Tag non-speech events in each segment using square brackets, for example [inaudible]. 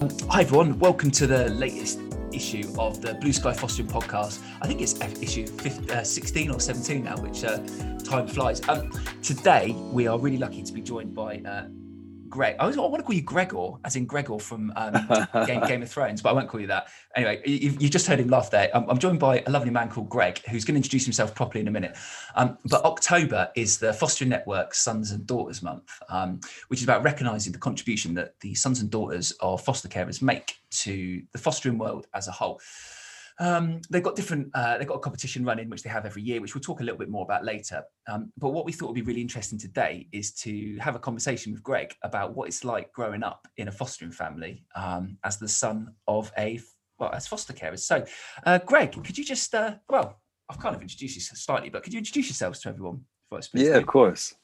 Hi, everyone. Welcome to the latest issue of the Blue Sky Fostering podcast. I think it's issue 15, uh, 16 or 17 now, which uh, time flies. Um, today, we are really lucky to be joined by uh, Greg. I, was, I want to call you Gregor, as in Gregor from um, Game, Game, of Thrones, but I won't call you that. Anyway, you, you just heard him laugh there. I'm, I'm, joined by a lovely man called Greg, who's going to introduce himself properly in a minute. Um, but October is the Fostering Network Sons and Daughters Month, um, which is about recognising the contribution that the sons and daughters of foster carers make to the fostering world as a whole. Um, they've got different, uh, they've got a competition running, which they have every year, which we'll talk a little bit more about later. Um, but what we thought would be really interesting today is to have a conversation with Greg about what it's like growing up in a fostering family um, as the son of a, well, as foster carers. So, uh, Greg, could you just, uh, well, I've kind of introduced you slightly, but could you introduce yourselves to everyone? Yeah, of course.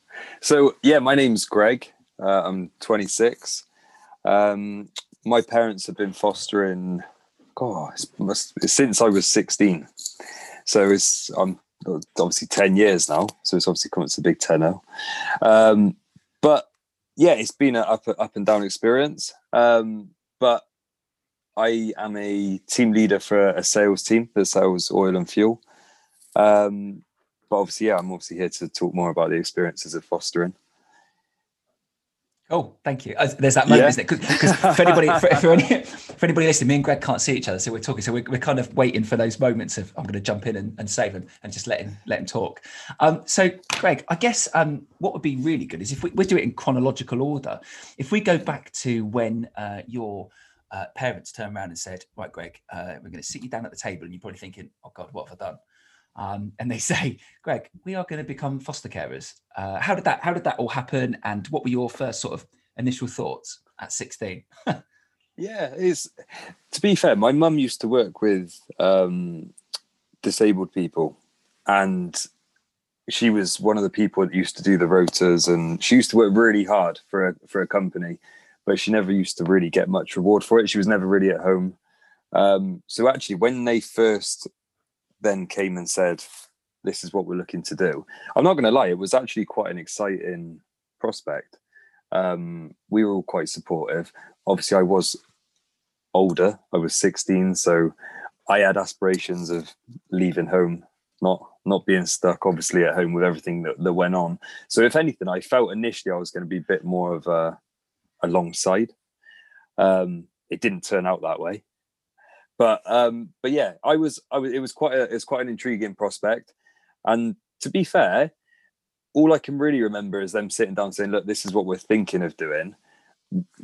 So, yeah, my name's Greg. Uh, I'm 26. Um, my parents have been fostering God, it's, since I was 16. So it's I'm obviously 10 years now. So it's obviously come to a big 10 um, but yeah, it's been an up, up and down experience. Um, but I am a team leader for a sales team that sells oil and fuel. Um, but obviously, yeah, I'm obviously here to talk more about the experiences of fostering. Oh, thank you. Uh, there's that moment, yeah. isn't it? Because for anybody, for, for, any, [laughs] for, anybody listening, me and Greg can't see each other, so we're talking. So we're, we're kind of waiting for those moments of I'm going to jump in and, and save him and just let him let him talk. Um, so, Greg, I guess um, what would be really good is if we, we do it in chronological order. If we go back to when uh, your uh, parents turned around and said, "Right, Greg, uh, we're going to sit you down at the table," and you're probably thinking, "Oh God, what have I done?" Um, and they [laughs] say, Greg, we are going to become foster carers. Uh, how did that? How did that all happen? And what were your first sort of initial thoughts at sixteen? [laughs] yeah, it's to be fair. My mum used to work with um, disabled people, and she was one of the people that used to do the rotas, and she used to work really hard for a for a company, but she never used to really get much reward for it. She was never really at home. Um, so actually, when they first then came and said, "This is what we're looking to do." I'm not going to lie; it was actually quite an exciting prospect. Um, we were all quite supportive. Obviously, I was older; I was 16, so I had aspirations of leaving home, not not being stuck, obviously, at home with everything that, that went on. So, if anything, I felt initially I was going to be a bit more of a alongside. Um, it didn't turn out that way but um, but yeah, I was I was it was quite a it's quite an intriguing prospect, and to be fair, all I can really remember is them sitting down saying, "Look, this is what we're thinking of doing."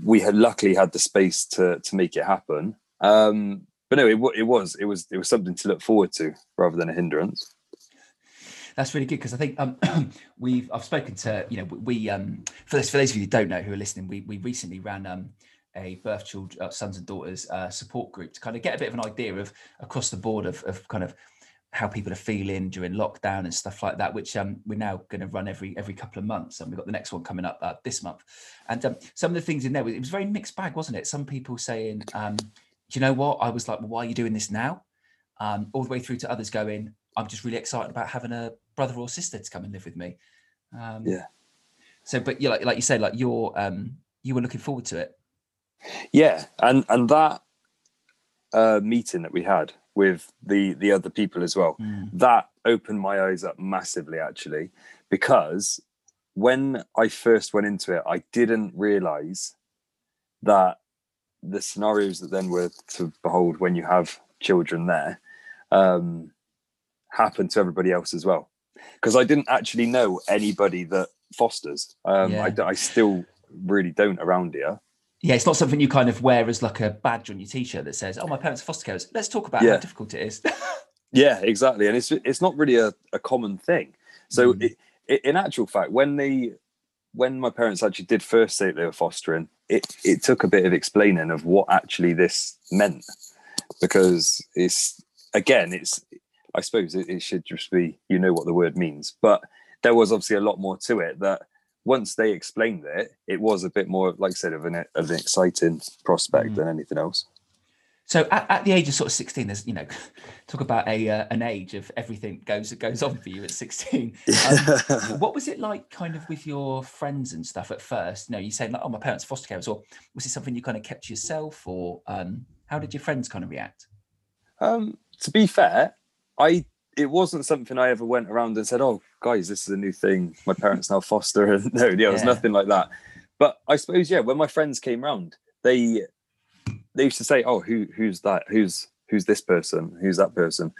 We had luckily had the space to to make it happen. Um, but no, it, it was it was it was something to look forward to rather than a hindrance that's really good because I think um, [clears throat] we've I've spoken to you know we um, for this for those of you who don't know who are listening we we recently ran um, a birth children, uh, sons and daughters uh, support group to kind of get a bit of an idea of across the board of, of kind of how people are feeling during lockdown and stuff like that, which um, we're now going to run every every couple of months, and we've got the next one coming up uh, this month. And um, some of the things in there, it was very mixed bag, wasn't it? Some people saying, um, "Do you know what?" I was like, "Well, why are you doing this now?" Um, all the way through to others going, "I'm just really excited about having a brother or sister to come and live with me." Um, yeah. So, but yeah, like, like you said, like you're um, you were looking forward to it. Yeah, and and that uh, meeting that we had with the the other people as well, mm. that opened my eyes up massively actually, because when I first went into it, I didn't realize that the scenarios that then were to behold when you have children there um, happen to everybody else as well. Because I didn't actually know anybody that fosters. Um, yeah. I, I still really don't around here yeah, it's not something you kind of wear as like a badge on your t-shirt that says, "Oh, my parents are foster carers." Let's talk about yeah. how difficult it is. [laughs] yeah, exactly, and it's it's not really a, a common thing. So, mm. it, it, in actual fact, when they when my parents actually did first say they were fostering, it it took a bit of explaining of what actually this meant, because it's again, it's I suppose it, it should just be you know what the word means, but there was obviously a lot more to it that once they explained it, it was a bit more, like I said, of an of an exciting prospect mm. than anything else. So at, at, the age of sort of 16, there's, you know, [laughs] talk about a uh, an age of everything goes that goes on for you at 16. Um, [laughs] what was it like kind of with your friends and stuff at first? You know, you saying like, oh, my parents foster carers, or was it something you kind of kept to yourself or um, how did your friends kind of react? Um, to be fair, I it wasn't something I ever went around and said, "Oh, guys, this is a new thing. My parents now foster." And [laughs] no, yeah, it was nothing like that. But I suppose, yeah, when my friends came round, they they used to say, "Oh, who who's that? Who's who's this person? Who's that person?"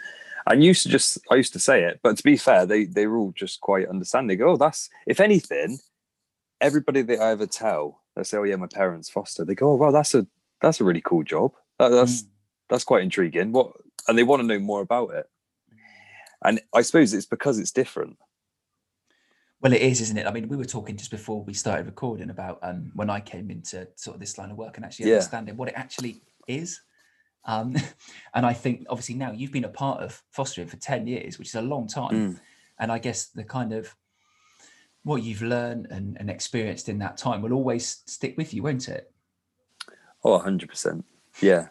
And used to just I used to say it, but to be fair, they they were all just quite understanding. Oh, that's if anything, everybody that I ever tell, they say, "Oh yeah, my parents foster." They go, "Oh wow, that's a that's a really cool job. That, that's mm. that's quite intriguing." What and they want to know more about it. And I suppose it's because it's different. Well, it is, isn't it? I mean, we were talking just before we started recording about um, when I came into sort of this line of work and actually yeah. understanding what it actually is. Um, [laughs] and I think obviously now you've been a part of fostering for 10 years, which is a long time. Mm. And I guess the kind of what you've learned and, and experienced in that time will always stick with you, won't it? Oh, 100%. Yeah.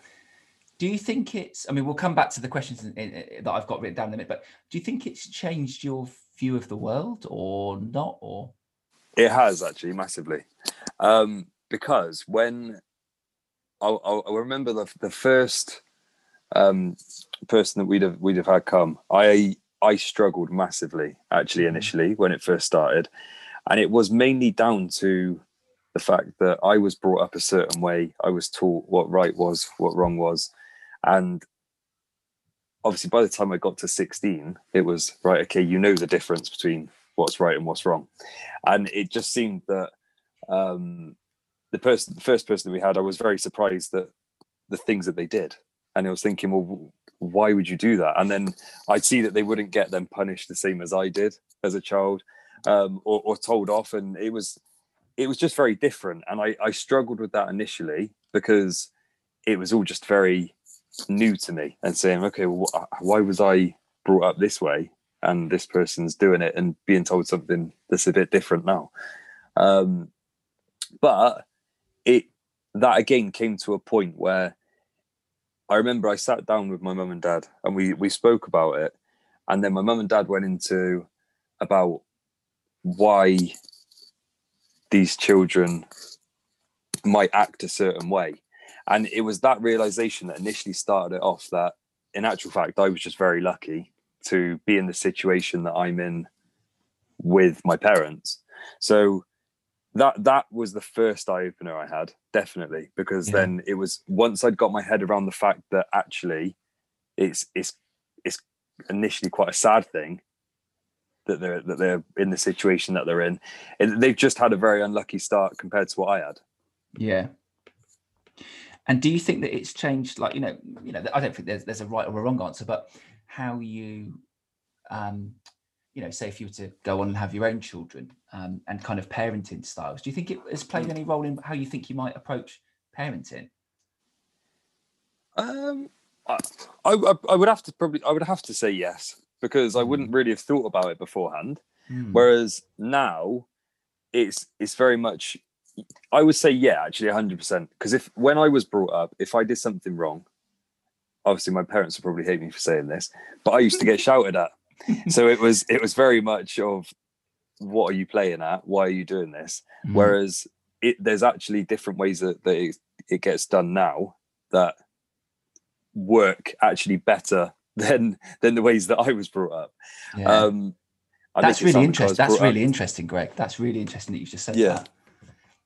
Do you think it's, I mean, we'll come back to the questions in, in, in, that I've got written down in a minute, but do you think it's changed your view of the world or not? Or it has actually massively, um, because when I, I remember the the first um, person that we'd have we'd have had come, I I struggled massively actually mm-hmm. initially when it first started, and it was mainly down to the fact that I was brought up a certain way. I was taught what right was, what wrong was, and obviously by the time I got to 16, it was right, okay, you know the difference between what's right and what's wrong. And it just seemed that um, the person, the first person that we had, I was very surprised that the things that they did. And I was thinking, well, why would you do that? And then I'd see that they wouldn't get them punished the same as I did as a child um, or, or told off. And it was, it was just very different. And I, I struggled with that initially because it was all just very new to me and saying, okay, well, why was I brought up this way and this person's doing it and being told something that's a bit different now? Um, but it that again came to a point where I remember I sat down with my mum and dad and we we spoke about it, and then my mum and dad went into about why these children might act a certain way and it was that realization that initially started it off that in actual fact i was just very lucky to be in the situation that i'm in with my parents. So that that was the first eye opener i had definitely because yeah. then it was once i'd got my head around the fact that actually it's it's it's initially quite a sad thing that they're that they're in the situation that they're in. They've just had a very unlucky start compared to what i had. Yeah and do you think that it's changed? Like you know, you know, I don't think there's there's a right or a wrong answer, but how you, um, you know, say if you were to go on and have your own children um, and kind of parenting styles, do you think it has played any role in how you think you might approach parenting? Um, I, I, I would have to probably I would have to say yes because I wouldn't hmm. really have thought about it beforehand. Mm. Whereas now, it's it's very much I would say yeah, actually, hundred percent. Because if when I was brought up, if I did something wrong, obviously my parents would probably hate me for saying this, but I used to get [laughs] shouted at. So it was it was very much of what are you playing at? Why are you doing this? Mm. Whereas it there's actually different ways that, that it, it gets done now that work actually better [laughs] than than the ways that I was brought up. Yeah. Um, that's really interesting. That's really up. interesting, Greg. That's really interesting that you just said yeah. that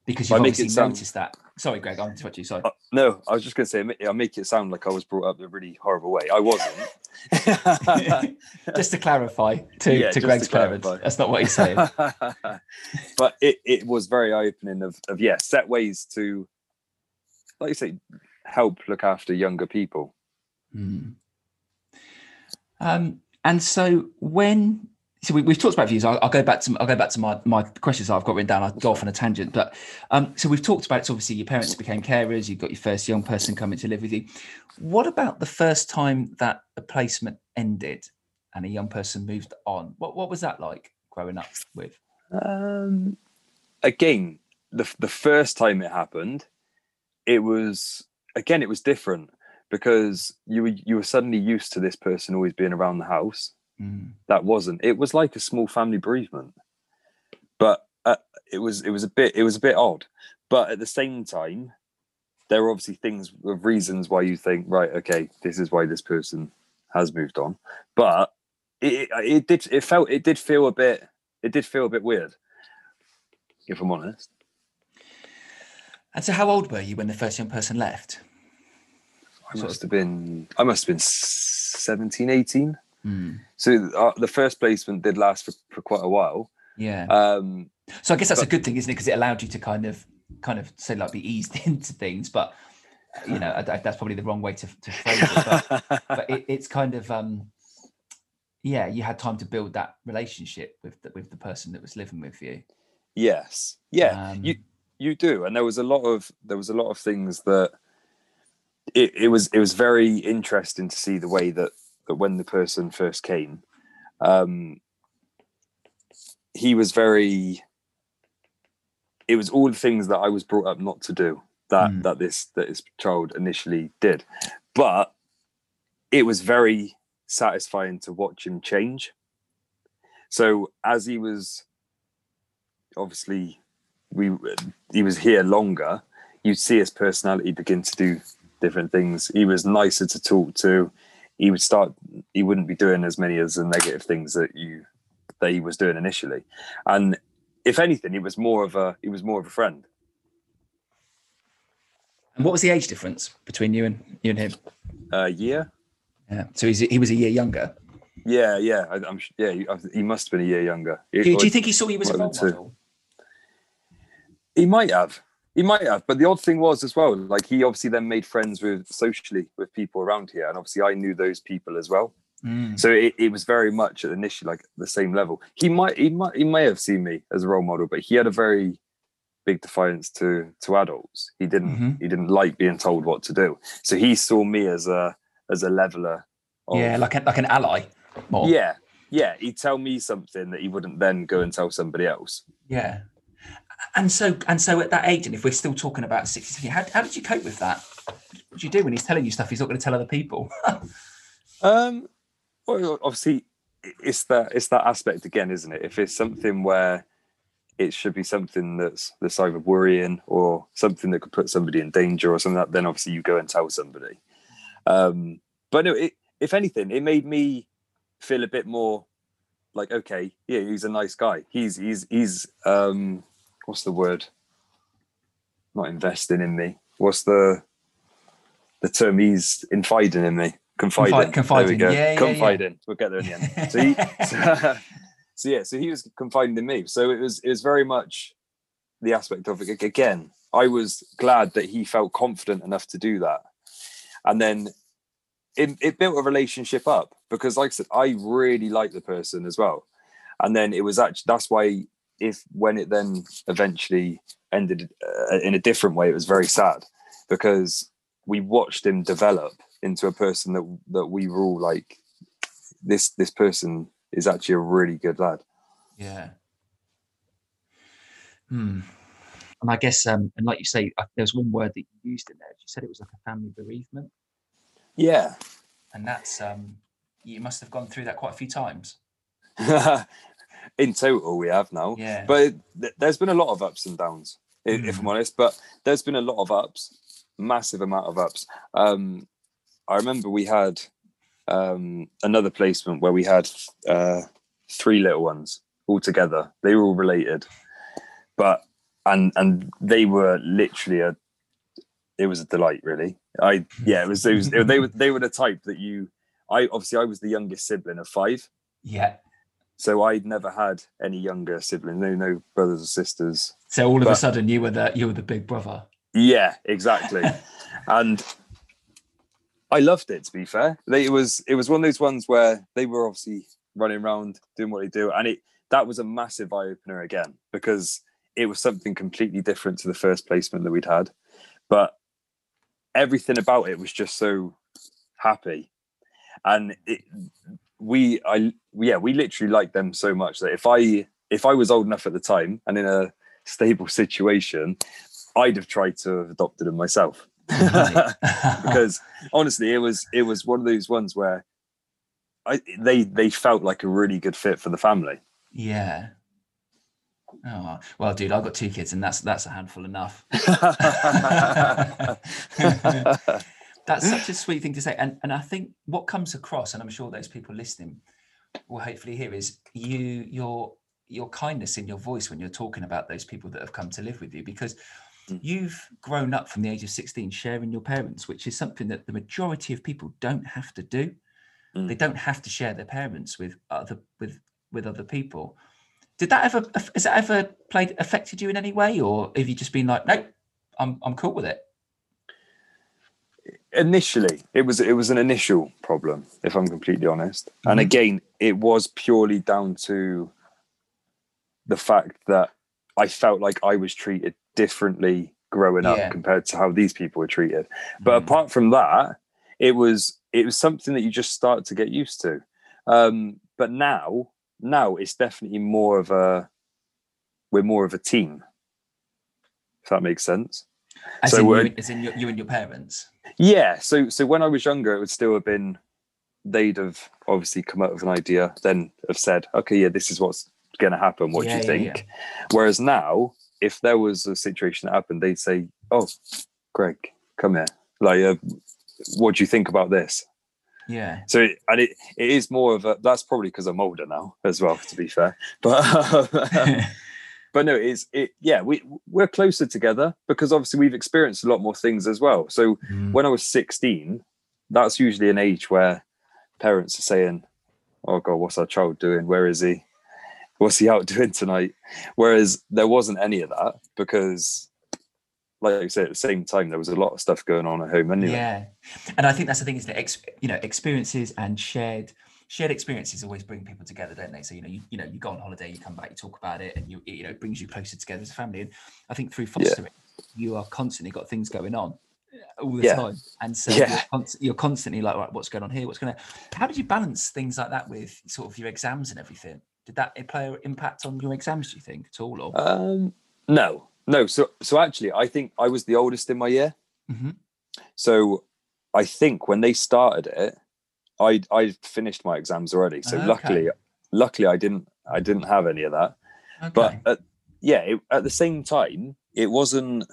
because you've obviously sound, noticed that. Sorry, Greg, I'll interrupt you. Sorry. Uh, no, I was just going to say, I make it sound like I was brought up in a really horrible way. I wasn't. [laughs] just to clarify to, yeah, to Greg's parents, that's not what he's saying. [laughs] but it, it was very eye opening of, of, yeah, set ways to, like you say, help look after younger people. Mm. Um, and so when so we, have talked about views. I'll, I'll, go back to I'll go back to my my questions I've got written down. I'll go off on a tangent, but um, so we've talked about. It's obviously your parents became carers. You've got your first young person coming to live with you. What about the first time that a placement ended and a young person moved on? What what was that like growing up with? Um, again, the the first time it happened, it was again it was different because you were you were suddenly used to this person always being around the house. Mm. That wasn't. It was like a small family bereavement, but uh, it was it was a bit it was a bit odd. But at the same time, there are obviously things of reasons why you think right, okay, this is why this person has moved on. But it, it, it did it felt it did feel a bit it did feel a bit weird, if I'm honest. And so, how old were you when the first young person left? I must have been I must have been 17, 18. So uh, the first placement did last for, for quite a while. Yeah. Um, so I guess that's a good thing, isn't it? Because it allowed you to kind of, kind of say like be eased [laughs] into things. But you know, I- I- that's probably the wrong way to, to phrase it. But, [laughs] but it, it's kind of, um, yeah, you had time to build that relationship with the, with the person that was living with you. yes, yeah, Um, you you do, and there was a lot of there was a lot of things that it, it was it was very interesting to see the way that that when the person first came, um, he was very. It was all the things that I was brought up not to do that Mm. that this that this child initially did, but it was very satisfying to watch him change. So as he was obviously we he was here longer, you'd see his personality begin to do different things. He was nicer to talk to. He would start. He wouldn't be doing as many as the negative things that you that he was doing initially, and if anything, he was more of a he was more of a friend. And what was the age difference between you and you and him? A year. Yeah. So he's, he was a year younger. Yeah, yeah. I, I'm. Yeah, he, I- he must have been a year younger. Do, do you think he saw you as a role have been two. model? He might have. He might have. But the odd thing was as well, like he obviously then made friends with socially with people around here. And obviously I knew those people as well. Mm. So it, it was very much at initially like the same level. He might he might he may have seen me as a role model, but he had a very big defiance to to adults. He didn't Mhm. he didn't like being told what to do. So he saw me as a as a leveler. Of, Yeah, like a, like an ally. More. yeah, yeah. He'd tell me something that he wouldn't then go and tell somebody else. Yeah. And so and so at that age, and if we're still talking about 60, how, how did you cope with that? What do you do when he's telling you stuff he's not going to tell other people? [laughs] Um, well, obviously, it's that it's that aspect again, isn't it? If it's something where it should be something that's that's either worrying or something that could put somebody in danger or something like that, then obviously you go and tell somebody. Um, but no, it, if anything, it made me feel a bit more like, okay, yeah, he's a nice guy. He's he's he's um, what's the word? Not investing in me. What's the the term? He's infiding in me. Confiding. confiding, There we go. yeah, yeah, yeah. confiding. We'll get there in the end. [laughs] So, he, [laughs] so, so yeah, so he was confiding in me. So it was it was very much the aspect of it. Again, I was glad that he felt confident enough to do that, and then it, it built a relationship up because, like I said, I really liked the person as well, and then it was actually that's why if when it then eventually ended uh, in a different way, it was very sad because we watched him develop into a person that that we were all like, this this person is actually a really good lad. yeah. Hmm. And I guess, um, and like you say, uh, there's one word that you used in there. You said it was like a family bereavement, Yeah. and that's um, you must have gone through that quite a few times. [laughs] in total, we have now. Yeah. But th- there's been a lot of ups and downs, i- if I'm honest. But there's been a lot of ups, massive amount of ups. Um, I remember we had um, another placement where we had uh, three little ones all together. They were all related, but and and they were literally a. It was a delight, really. I yeah, it was. It was they were they were the type that you. I obviously I was the youngest sibling of five. Yeah. So I'd never had any younger siblings, no, no brothers or sisters. So all of a sudden you were the you were the big brother. Yeah, exactly. [laughs] and I loved it. To be fair, it was it was one of those ones where they were obviously running around doing what they do, and it that was a massive eye opener again because it was something completely different to the first placement that we'd had, but everything about it was just so happy, and it, we I yeah we literally liked them so much that if I if I was old enough at the time and in a stable situation, I'd have tried to have adopted them myself [laughs] [laughs] because honestly, it was it was one of those ones where I they they felt like a really good fit for the family. Yeah. Oh well, dude, I've got two kids, and that's that's a handful enough. [laughs] that's such a sweet thing to say, and and I think what comes across, and I'm sure those people listening will hopefully hear, is you your your kindness in your voice when you're talking about those people that have come to live with you, because mm. you've grown up from the age of 16 sharing your parents, which is something that the majority of people don't have to do. Mm. They don't have to share their parents with other with with other people. Did that ever has that ever played affected you in any way, or have you just been like, nope, I'm I'm cool with it? Initially, it was it was an initial problem, if I'm completely honest. Mm-hmm. And again, it was purely down to the fact that I felt like I was treated differently growing yeah. up compared to how these people were treated. But mm. apart from that, it was it was something that you just start to get used to. Um, but now now it's definitely more of a we're more of a team if that makes sense as so in, you, as in you, you and your parents yeah so so when i was younger it would still have been they'd have obviously come up with an idea then have said okay yeah this is what's going to happen what yeah, do you yeah, think yeah. whereas now if there was a situation that happened they'd say oh greg come here like uh, what do you think about this yeah. So and it, it is more of a that's probably because I'm older now as well, to be fair. But [laughs] [laughs] but no, it's it yeah, we we're closer together because obviously we've experienced a lot more things as well. So mm. when I was 16, that's usually an age where parents are saying, Oh god, what's our child doing? Where is he? What's he out [laughs] doing tonight? Whereas there wasn't any of that because like I said, at the same time, there was a lot of stuff going on at home anyway. Yeah, and I think that's the thing is that ex, you know experiences and shared shared experiences always bring people together, don't they? So you know, you, you know, you go on holiday, you come back, you talk about it, and you you know, it brings you closer together as a family. And I think through fostering, yeah. you are constantly got things going on all the yeah. time, and so yeah. you're, const- you're, constantly like, right, what's going on here? What's going to? How did you balance things like that with sort of your exams and everything? Did that play an impact on your exams? Do you think at all? Or um, no, no, so so actually, I think I was the oldest in my year. Mm-hmm. So I think when they started it, I I finished my exams already. So okay. luckily, luckily I didn't I didn't have any of that. Okay. But at, yeah, it, at the same time, it wasn't.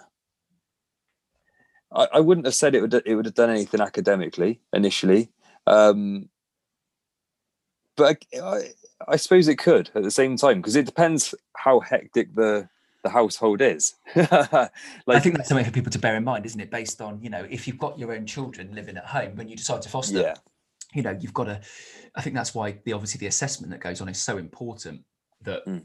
I, I wouldn't have said it would it would have done anything academically initially, um, but I, I, I suppose it could at the same time because it depends how hectic the the household is. [laughs] like, I think that's something for people to bear in mind, isn't it? Based on, you know, if you've got your own children living at home, when you decide to foster, yeah. You know, you've got to, I think that's why the obviously the assessment that goes on is so important that, mm.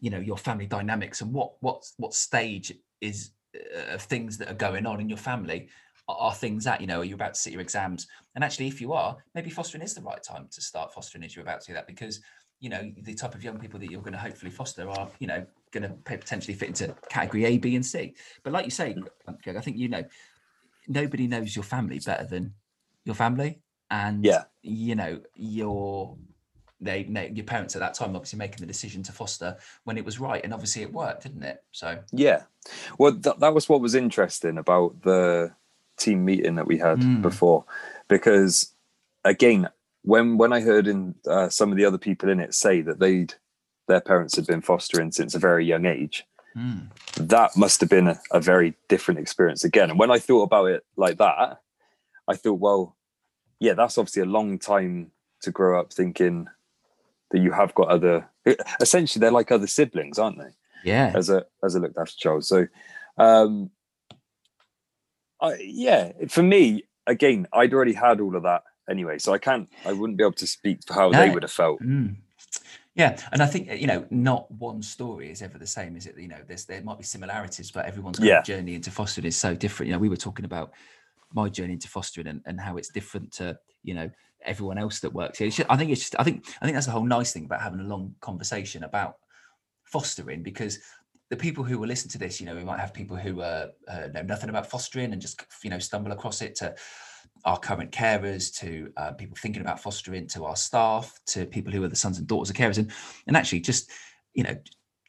you know, your family dynamics and what, what, what stage is uh, of things that are going on in your family are, are things that, you know, are you about to sit your exams? And actually, if you are, maybe fostering is the right time to start fostering as you're about to do that because you know the type of young people that you're going to hopefully foster are you know going to potentially fit into category A, B, and C. But like you say, I think you know nobody knows your family better than your family, and yeah, you know your they, they your parents at that time obviously making the decision to foster when it was right, and obviously it worked, didn't it? So yeah, well th- that was what was interesting about the team meeting that we had mm. before, because again when when I heard in uh, some of the other people in it say that they'd their parents had been fostering since a very young age, mm. that must have been a, a, very different experience again. And when I thought about it like that, I thought, well, yeah, that's obviously a long time to grow up thinking that you have got other. Essentially, they're like other siblings, aren't they? Yeah. As a as a looked after child, so. um I, yeah, for me, again, I'd already had all of that anyway. So I can't, I wouldn't be able to speak for how no. they would have felt. Mm. Yeah, and I think you know, not one story is ever the same, is it? You know, there's there might be similarities, but everyone's yeah. journey into fostering is so different. You know, we were talking about my journey into fostering and, and how it's different to you know everyone else that works here. I think it's just, I think I think that's the whole nice thing about having a long conversation about fostering because the people who will listen to this, you know, we might have people who uh, uh, know nothing about fostering and just you know stumble across it to our current carers to uh, people thinking about fostering to our staff to people who are the sons and daughters of carers and and actually just you know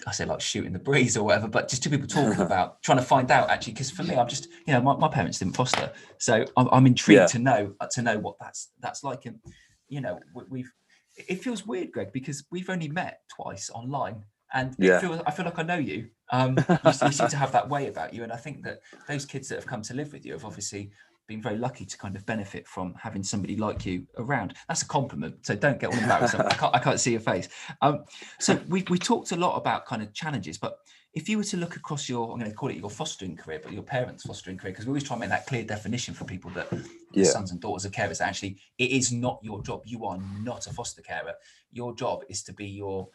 I say like shooting the breeze or whatever, but just two people talking [laughs] about trying to find out actually. Because for me, I'm just you know my, my parents didn't foster, so I'm, I'm intrigued Yeah. to know uh, to know what that's that's like. And you know we- we've it feels weird, Greg, because we've only met twice online, and it Yeah. feels I feel like I know you. Um, you, you seem to have that way about you, and I think that those kids that have come to live with you have obviously been very lucky to kind of benefit from having somebody like you around. That's a compliment, so don't get all embarrassed. I can't, I can't see your face. Um, so we we talked a lot about kind of challenges, but if you were to look across your, I'm going to call it your fostering career, but your parents' fostering career, because we always try and make that clear definition for people that Yeah. sons and daughters of carers. Actually, it is not your job. You are not a foster carer. Your job is to be your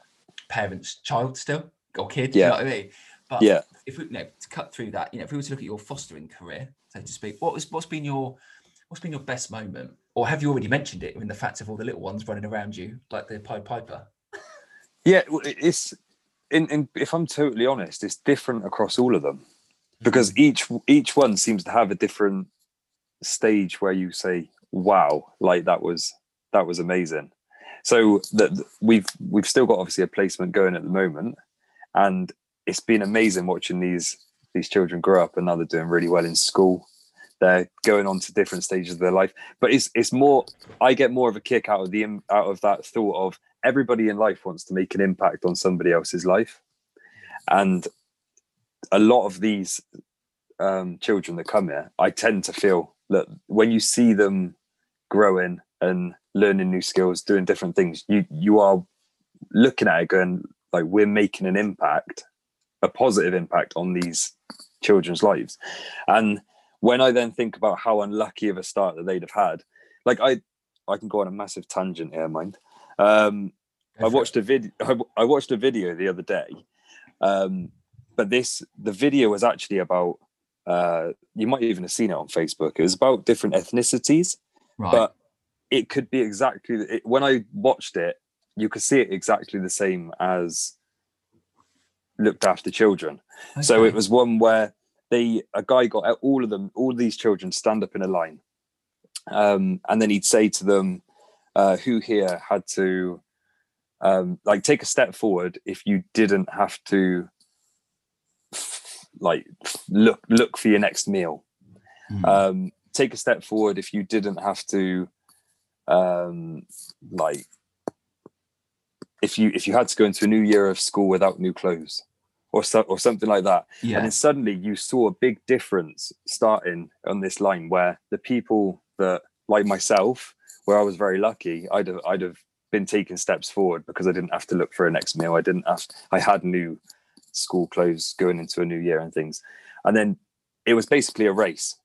parents' child still or kid. Yeah. You know what I mean? But Yeah. if we you know, to cut through that, you know, if we were to look at your fostering career, so to speak, what was what's been your what's been your best moment, or have you already mentioned it in the fact of all the little ones running around you like the Pied Piper? Yeah, well, it's in, in if I'm totally honest, it's different across all of them because hmm. each each one seems to have a different stage where you say, "Wow, like that was that was amazing." So that we've we've still got obviously a placement going at the moment, and it's been amazing watching these these children grow up and now they're doing really well in school. They're going on to different stages of their life, but it's it's more. I get more of a kick out of the out of that thought of everybody in life wants to make an impact on somebody else's life and a lot of these um, children that come here i tend to feel that when you see them growing and learning new skills doing different things you you are looking at it going like we're making an impact a positive impact on these children's lives and when i then think about how unlucky of a start that they'd have had like i i can go on a massive tangent here mind um I watched a video. I watched a video the other day, um, but this the video was actually about. Uh, you might even have seen it on Facebook. It was about different ethnicities, right. but it could be exactly it, when I watched it. You could see it exactly the same as looked after children. So it was one where they a guy got all of them, all these children stand up in a line, um, and then he'd say to them, uh, "Who here had to um, like take a step forward if you didn't have to like look look for your next meal? Mm. Um, take a step forward if you didn't have to um, like." If you if you had to go into a new year of school without new clothes, or so, or something like that, yeah. and then suddenly you saw a big difference starting on this line where the people that like myself where i was very lucky i'd have i'd have been taking steps forward because i didn't have to look for a next meal i didn't have i had new school clothes going into a new year and things and then it was basically a race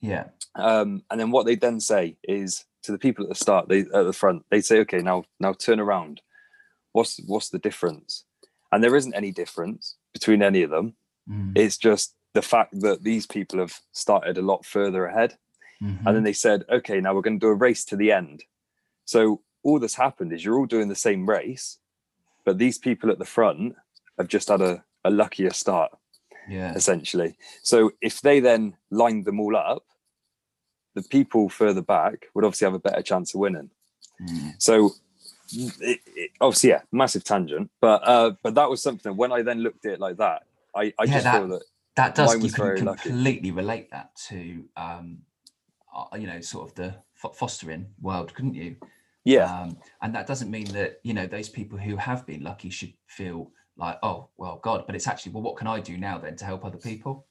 yeah. um, and then what they then say is to the people at the start they at the front they say okay now now turn around what's what's the difference and there isn't any difference between any of them Mm. it's just the fact that these people have started a lot further ahead. Mhm. And then they said, okay, now we're going to do a race to the end. So all that's happened is you're all doing the same race, but these people at the front have just had a, a luckier start, yeah. essentially. So if they then lined them all up, the people further back would obviously have a better chance of winning. Mm. So it, it, obviously, yeah, massive tangent, but uh, but that was something. When I then looked at it like that, I, I Yeah, just that- feel that that does you can very lucky. completely relate that to um uh, you know sort of the fo- fostering world couldn't you yeah, um and that doesn't mean that you know those people who have been lucky should feel like oh well god but it's actually well what can i do now then to help other people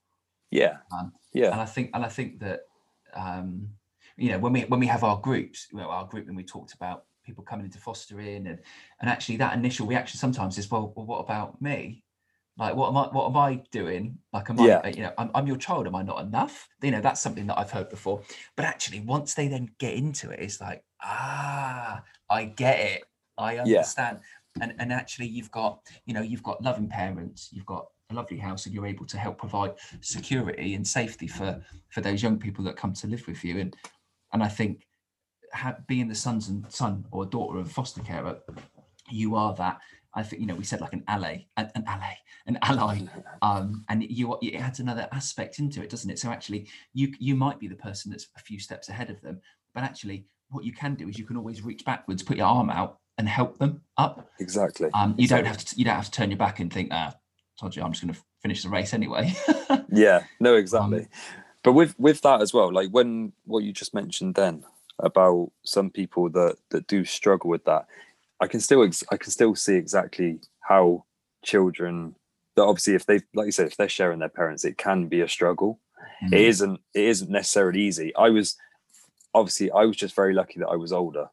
yeah, Um, yeah, and i think and i think that um you know when we when we have our groups you know our group when we talked about people coming into fostering and and actually that initial reaction sometimes is well, well what about me? Like what am i what am i doing? Like am Yeah. i you know I'm, I'm your child am i not enough? You know that's something that i've heard before. But actually once they then get into it it's like ah i get it. I understand. And and actually you've got you know you've got loving parents you've got a lovely house and you're able to help provide security and safety for for those young people that come to live with you. And and i think ha- being the sons and son or daughter of a foster carer you are that i think you know we said like an ally an, an ally an ally [laughs] um and you it adds another aspect into it doesn't it so actually you you might be the person that's a few steps ahead of them but actually what you can do is you can always reach backwards put your arm out and help them up. Exactly. Um, you exactly. don't have to you don't have to turn your back and think, ah, told you, I'm just going to finish the race anyway. [laughs] yeah. No. Exactly. Um, but with with that as well, like when what you just mentioned then about some people that that do struggle with that, I can still ex- I can still see exactly how children that obviously if they like you said if they're sharing their parents, it can be a struggle. Mm-hmm. It isn't it isn't necessarily easy. I was obviously I was just very lucky that I was older.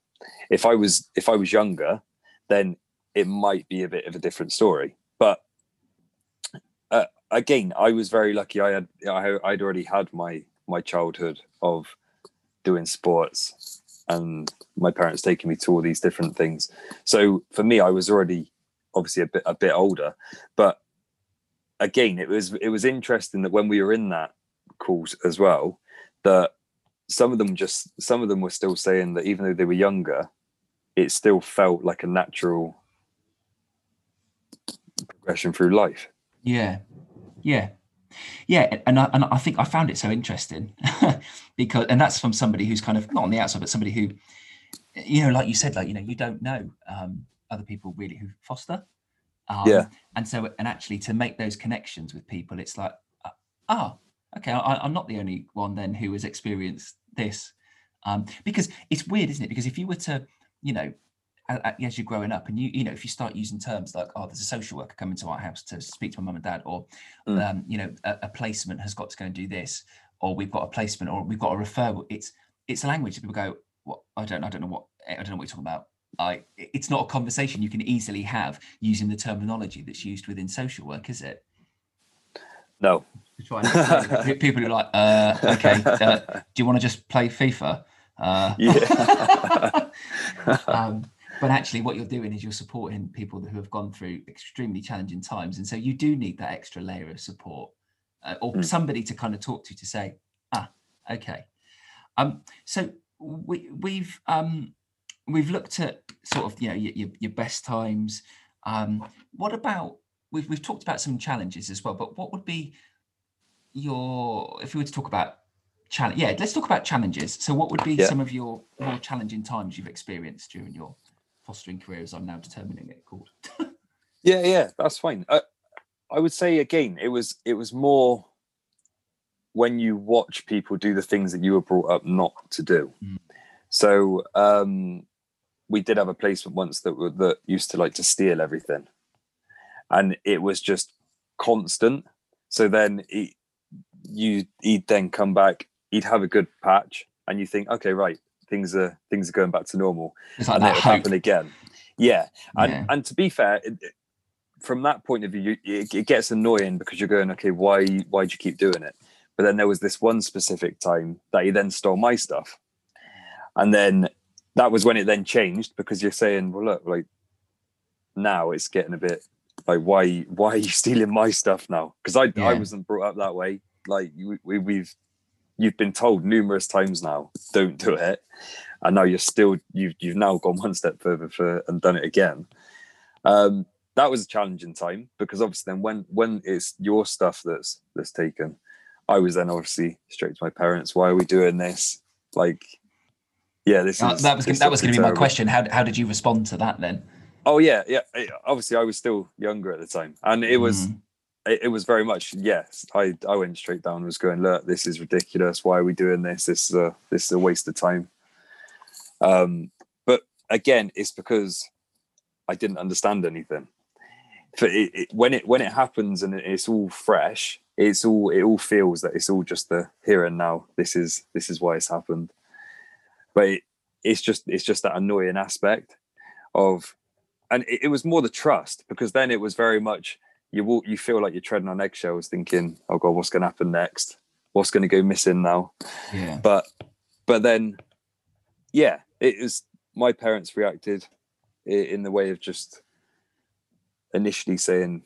If I was if I was younger, then it might be a bit of a different story. But uh, again, I was very lucky. I had I, I'd already had my my childhood of doing sports and my parents taking me to all these different things. So for me, I was already obviously a bit a bit older, but again, it was it was interesting that when we were in that course as well, that some of them just some of them were still saying that even though they were younger, it still felt like a natural progression through life. Yeah, yeah, yeah, and I, and I think I found it so interesting [laughs] because, and that's from somebody who's kind of not on the outside, but somebody who, you know, like you said, like you know, you don't know um, other people really who foster. Um, yeah. And so, and actually, to make those connections with people, it's like, uh, ah, oh, okay, I, am not the only one then who has experienced this, um, because it's weird, isn't it? Because if you were to, you know, as you're growing up and you you know if you start using terms like oh there's a social worker coming to our house to speak to my mum and dad or mm. um, you know a, a, placement has got to go and do this or we've got a placement or we've got a referral it's it's a language that people go what i don't i don't know what i don't know what you're talking about. I, it's not a conversation you can easily have using the terminology that's used within social work is it? No. People are like uh, okay uh, do you want to just play fifa? Uh, [laughs] yeah. [laughs] um, but actually what you're doing is you're supporting people who have gone through extremely challenging times and so you do need that extra layer of support uh, or mm. somebody to kind of talk to to say ah okay um so we we've um we've looked at sort of you know your, your best times um what about we've, we've talked about some challenges as well but what would be your if we were to talk about challenge yeah let's talk about challenges so what would be yeah. some of your more challenging times you've experienced during your fostering career, as I'm now determining it called. [laughs] yeah, yeah, that's fine. I, I would say again, it was it was more when you watch people do the things that you were brought up not to do. Mm. So um, we did have a placement once that that used to like to steal everything, and it was just constant. So then he, you he'd then come back, he'd have a good patch, and you think, okay, right, things are things are going back to normal, it's like and then it'll happen again. Yeah, and yeah. and to be fair, it, from that point of view, it, it, gets annoying because you're going, okay, why why do you keep doing it? But then there was this one specific time that he then stole my stuff, and then that was when it then changed because you're saying, well, look, like now it's getting a bit like why why are you [laughs] stealing my stuff now? Because I yeah. I wasn't brought up that way. Like we, we we've you've been told numerous times now, don't do it, and now you're still you've you've now gone one step further for and done it again. Um, that was a challenging time because obviously then when when it's your stuff that's that's taken, I was then obviously straight to my parents. Why are we doing this? Like, yeah, this uh, is that was this that was going to be my question. How how did you respond to that then? Oh yeah, yeah. Obviously, I was still younger at the time, and it was mm it, it, was very much yes. I I went straight down and was going, look, this is ridiculous. Why are we doing this? This is a this is a waste of time. Um, but again, it's because I didn't understand anything. For it, it, when it when it happens and it's all fresh, it's all it all feels that it's all just the here and now. This is this is why it's happened. But it, it's just it's just that annoying aspect of, and it, it was more the trust because then it was very much you walk, you feel like you're treading on eggshells, thinking, "Oh God, what's going to happen next? What's going to go missing now?" Yeah. But, but then, yeah, it was. My parents reacted in the way of just initially saying,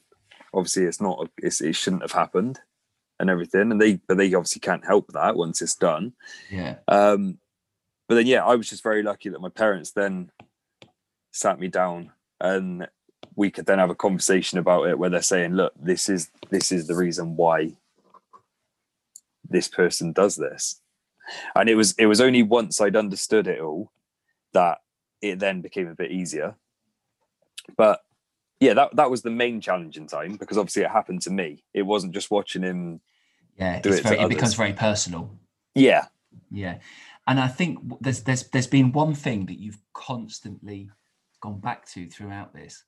"Obviously, it's not. It's, it shouldn't have happened." and everything and they but they obviously can't help that once it's done yeah um but then yeah i was just very lucky that my parents then sat me down and we could then have a conversation about it where they're saying, look, this is this is the reason why this person does this. And it was it was only once I'd understood it all that it then became a bit easier but yeah, that that was the main challenge in time because obviously it happened to me. It wasn't just watching him. Yeah, it very, it becomes very personal. Yeah, Yeah, and I think there's there's there's been one thing that you've constantly gone back to throughout this,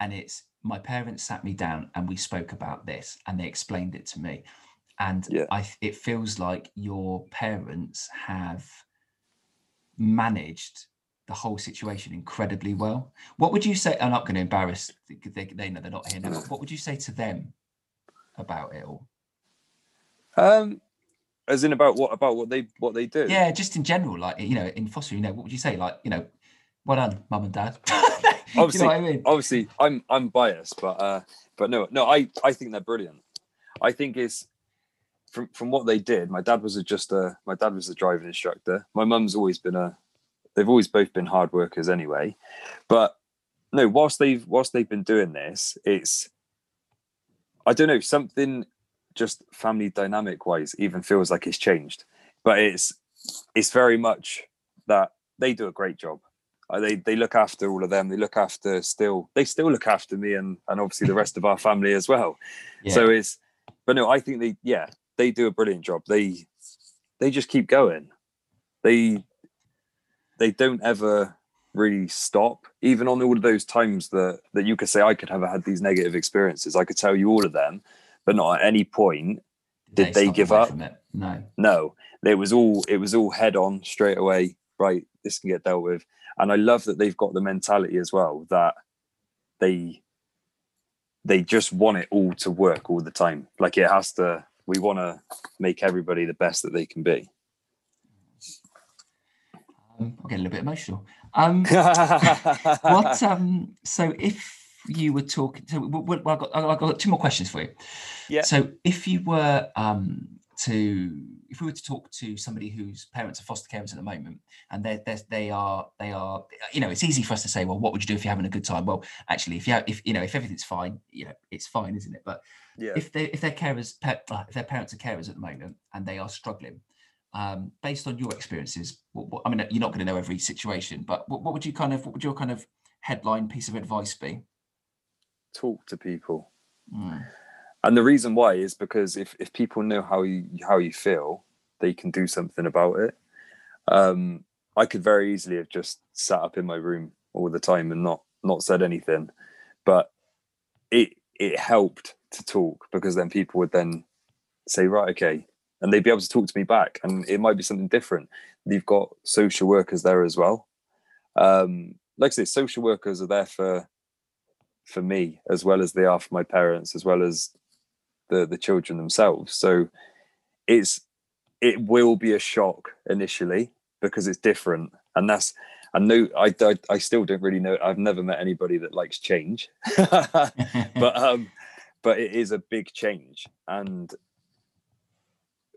and it's my parents sat me down and we spoke about this, and they explained it to me, and Yeah. I it feels like your parents have managed the whole situation incredibly well. What would you say? I'm not going to embarrass. They, know they're not here now. but What would you say to them about it all? um, as in about what about what they what they do. Yeah, just in general, like you know, in foster, you know, what would you say? Like, you know, well done, mum and dad. [laughs] you Obviously- know what I mean? obviously i'm i'm biased but uh but no no i i think they're brilliant. I think it's from from what they did my dad was a, just a my dad was a driving instructor. My mum's always been a they've always both been hard workers anyway. But no whilst they've whilst they've been doing this it's i don't know something just family dynamic wise even feels like it's changed. But it's it's very much that they do a great job uh, they they look after all of them. They look after still. They still look after me and and obviously the rest of our family as well. Yeah. So it's, but no, I think they yeah they do a brilliant job. They they just keep going. They they don't ever really stop. Even on all of those times that that you could say I could have had these negative experiences, I could tell you all of them, but not at any point did they stop give up? No. no it was all it was all head on straight away right this can get dealt with and i love that they've got the mentality as well that they they just want it all to work all the time like it has to we want to make everybody the best that they can be Um, I'll get a little bit emotional. Um, [laughs] what? Um, so if you were talking, so w- w- well, I've got, I've got two more questions for you. Yeah. So if you were um, to, if we were to talk to somebody whose parents are foster carers at the moment, and they they they are they are, you know, it's easy for us to say, well, what would you do if you're having a good time? Well, actually, if you have, if you know, if everything's fine, you know, it's fine, isn't it? But yeah if they if their carers uh, if their parents are carers at the moment and they are struggling um based on your experiences what, what, i mean you're not going to know every situation but what, what would you kind of what would your kind of headline piece of advice be talk to people Mm, and the reason why is because if, if people know how you how you feel they can do something about it. Um i could very easily have just sat up in my room all the time and not not said anything. But it it helped to talk because then people would then say right okay. And they'd be able to talk to me back and it might be something different. You've got social workers there as well. Um like i say social workers are there for for me as well as they are for my parents as well as the the children themselves. So it's it will be a shock initially because it's different. And that's I know I, I I still don't really know I've never met anybody that likes change. [laughs] [laughs] But um but it is a big change. And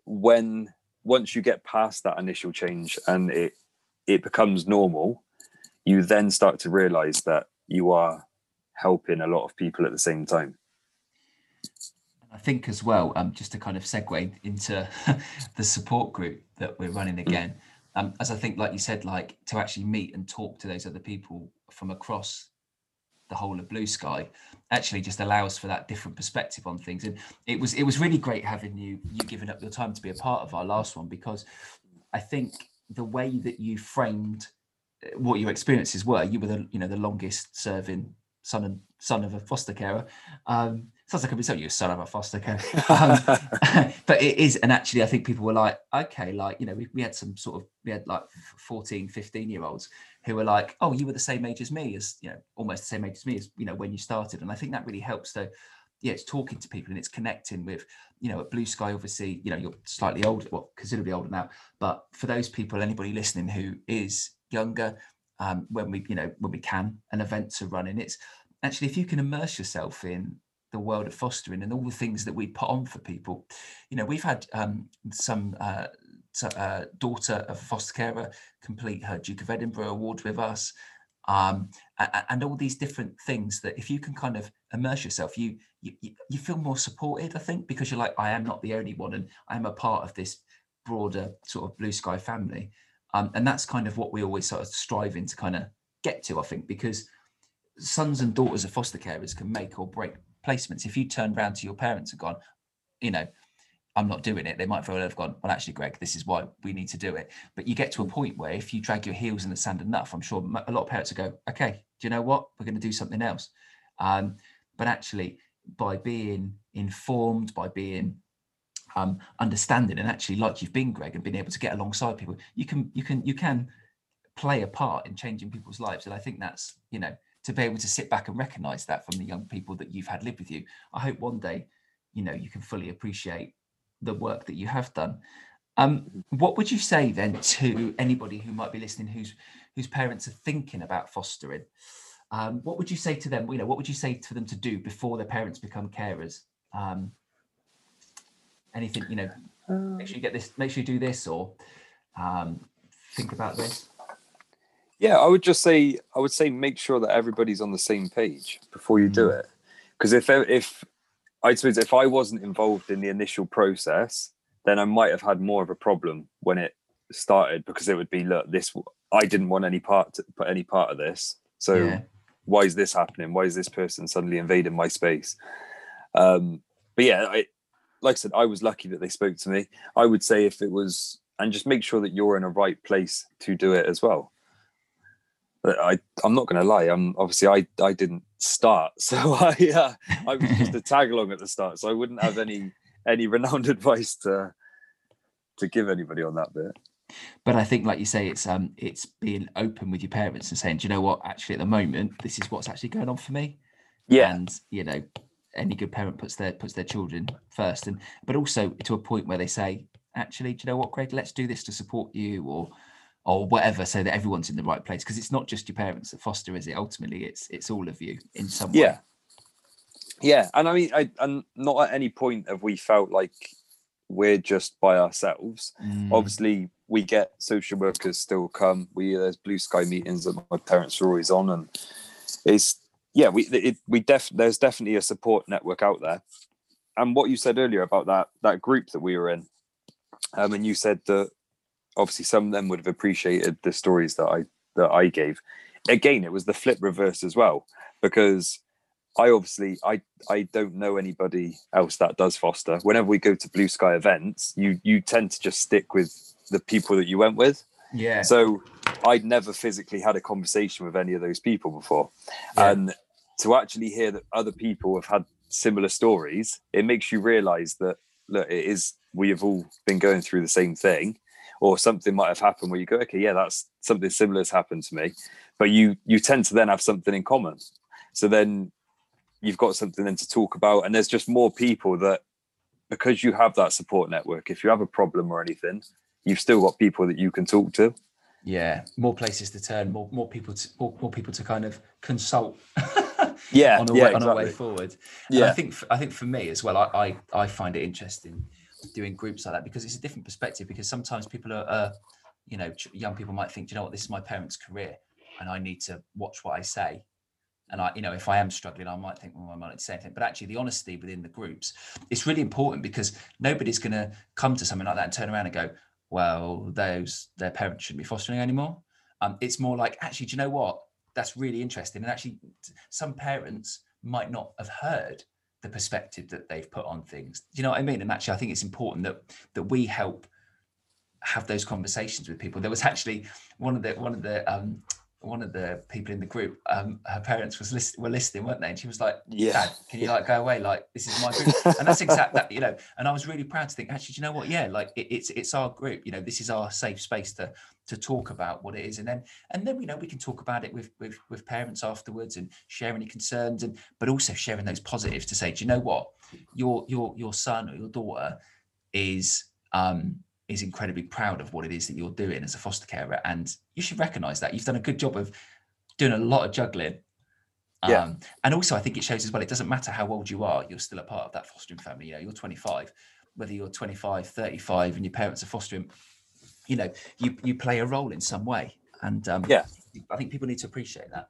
when once you get past that initial change and it it becomes normal you then start to realize that you are helping a lot of people at the same time I think as well, um, just to kind of segue into [laughs] the support group that we're running again, um, as I think, like you said, like to actually meet and talk to those other people from across the whole of Blue Sky, actually just allows for that different perspective on things. And it was it was really great having you you giving up your time to be a part of our last one because I think the way that you framed uh, what your experiences were, you were the you know the longest serving son and son of a foster carer. Um, sounds like saying you're a son of a foster carer. [laughs] Um, [laughs] but it is, and actually, I think people were like, okay, like you know, we, we had some sort of we had like 14, 15 year olds who were like, oh, you were the same age as me, as you know, almost the same age as me as you know when you started, and I think that really helps. So yeah, it's talking to people and it's connecting with, you know, at Blue Sky, obviously, you know, you're slightly older, well, considerably older now. But for those people, anybody listening who is younger, um, when we, you know, when we can, an event to run in, it's actually if you can immerse yourself in the world of fostering and all the things that we put on for people. You know, we've had um, some uh, t- uh, daughter of a foster carer complete her Duke of Edinburgh award with us. Um, and all these different things that if you can kind of immerse yourself, you, you you feel more supported, I think, because you're like, I am not the only one, and I am a part of this broader sort of blue sky family. Um, and that's kind of what we always sort of striving to kind of get to, I think, because sons and daughters of foster carers can make or break placements. If you turn around to your parents and gone, you know, I'm not doing it, they might very well have gone, well, actually, Greg, this is why we need to do it. But you get to a point where if you drag your heels in the sand enough, I'm sure a lot of parents will go, okay, do you know what? We're going to do something else. Um, but actually, by being informed, by being um, understanding, and actually, like you've been, Greg, and being able to get alongside people, you can, you can, you can play a part in changing people's lives. And I think that's, you know, to be able to sit back and recognize that from the young people that you've had live with you. I hope one day, you know, you can fully appreciate the work that you have done. Um, what would you say then to anybody who might be listening whose whose parents are thinking about fostering? Um, what would you say to them? You know, what would you say to them to do before their parents become carers? Um, anything, you know, make sure you get this, make sure you do this, or um, think about this. Yeah, I would just say I would say make sure that everybody's on the same page before you do Mm. it. Because if if I suppose if I wasn't involved in the initial process, then I might have had more of a problem when it started because it would be look this I didn't want any part to put any part of this. So Yeah. why is this happening? Why is this person suddenly invading my space? Um, but yeah, I like I said, I was lucky that they spoke to me. I would say if it was and just make sure that you're in a right place to do it as well. But I, I'm not going to lie. I'm obviously I, I didn't start, [laughs] so I, uh, I was just a [laughs] tag along at the start, so I wouldn't have any any renowned [laughs] advice to to give anybody on that bit. but I think, like you say, it's um, it's being open with your parents and saying, do you know what? Actually, at the moment, this is what's actually going on for me. Yeah, and you know any good parent puts their puts their children first and but also to a point where they say actually do you know what greg let's do this to support you or or whatever so that everyone's in the right place because it's not just your parents that foster is it? Ultimately it's it's all of you in some way. Yeah, yeah. And I mean, I and not at any point have we felt like we're just by ourselves. Mm, obviously we get social workers still come. We there's blue sky meetings that my parents are always on and it's yeah we it, we def there's definitely a support network out there. And what you said earlier about that that group that we were in um and you said that obviously some of them would have appreciated the stories that i that i gave again it was the flip reverse as well because I obviously I I don't know anybody else that does foster. Whenever we go to blue sky events, you you tend to just stick with the people that you went with. yeah So I'd never physically had a conversation with any of those people before. Yeah. And to actually hear that other people have had similar stories, it makes you realize that look, it is we have all been going through the same thing, or something might have happened where you go, okay, yeah, that's something similar has happened to me. But you you tend to then have something in common. So then you've got something then to talk about. And there's just more people that because you have that support network, if you have a problem or anything, you've still got people that you can talk to. yeah more places to turn more more people to more, more people to kind of consult Yeah, [laughs] on a, yeah, way, on a way exactly. forward And I think I think for me as well, I, I I find it interesting doing groups like that because it's a different perspective. Because sometimes people are, uh, you know, young people might think, "Do you know what, this is my parents' career, and I need to watch what I say. And I, you know, if I am struggling, I might think, well, I might not say anything. But actually, the honesty within the groups, it's really important because nobody's going to come to something like that and turn around and go, well, those their parents shouldn't be fostering anymore. Um, it's more like, actually, do you know what? That's really interesting. And actually, some parents might not have heard the perspective that they've put on things. Do you know what I mean? And actually, I think it's important that that we help have those conversations with people. There was actually one of the one of the um, one of the people in the group. Um, her parents was list- were listening, weren't they? And she was like, Yeah. "Dad, can you like go away? Like this is my group." [laughs] and that's exactly that you know. And I was really proud to think, actually, do you know what? Yeah, like it, it's it's our group. You know, this is our safe space to to talk about what it is, and then and then you know we can talk about it with with with parents afterwards and share any concerns and but also sharing those positives to say, do you know what? Your your your son or your daughter is um is incredibly proud of what it is that you're doing as a foster carer and you should recognize that. You've done a good job of doing a lot of juggling. Yeah. um, and also i think it shows as well it doesn't matter how old you are you're still a part of that fostering family. You know you're 25 whether you're 25 35 and your parents are fostering you know you you play a role in some way. And um Yeah. i think people need to appreciate that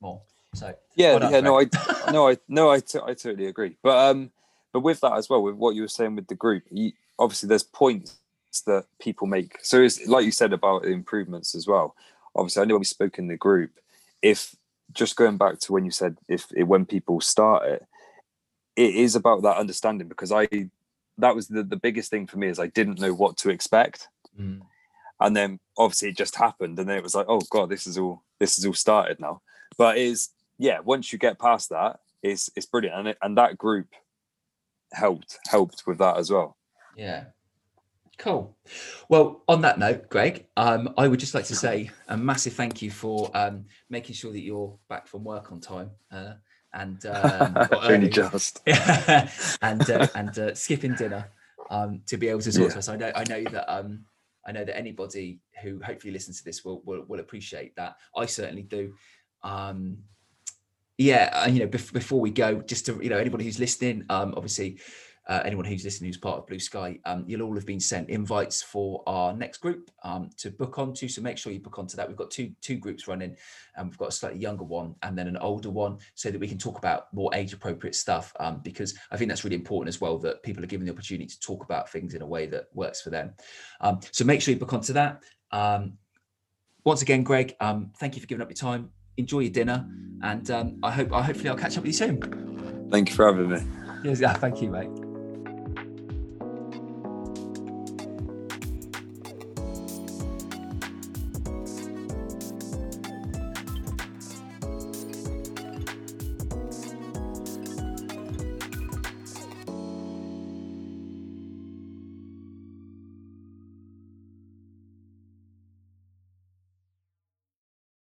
more. So Yeah, Well done, yeah, no, I, no, I, no, I, t- I totally agree. But um, but with that as well, with what you were saying with the group, you, obviously there's points that people make. So it's like you said about the improvements as well. Obviously, I know we spoke in the group, if just going back to when you said if it, when people start it, it is about that understanding because I that was the, the biggest thing for me is I didn't know what to expect. Mm. And then obviously it just happened. And then it was like, oh God, this is all this is all started now. But is yeah, once you get past that, it's it's brilliant. And it, and that group helped helped with that as well. Yeah. Cool. Well, on that note, Greg, um, I would just like to say a massive thank you for um, making sure that you're back from work on time. Uh, and um, [laughs] only just [laughs] and uh, and uh, skipping dinner um, to be able to talk yeah. to us. I know I know that um, I know that anybody who hopefully listens to this will will, will appreciate that. I certainly do. Um, yeah, you know, bef- before we go, just to you know anybody who's listening, um, obviously uh, anyone who's listening who's part of Blue Sky, um, you'll all have been sent invites for our next group um, to book onto. So make sure you book onto that. We've got two two groups running, and we've got a slightly younger one and then an older one, so that we can talk about more age appropriate stuff. Um, because I think that's really important as well that people are given the opportunity to talk about things in a way that works for them. Um, so make sure you book onto that. Um, once again, Greg, um, thank you for giving up your time. Enjoy your dinner, and I hope I hopefully I'll catch up with you soon. Thank you for having me. Yes, yeah, thank you, mate.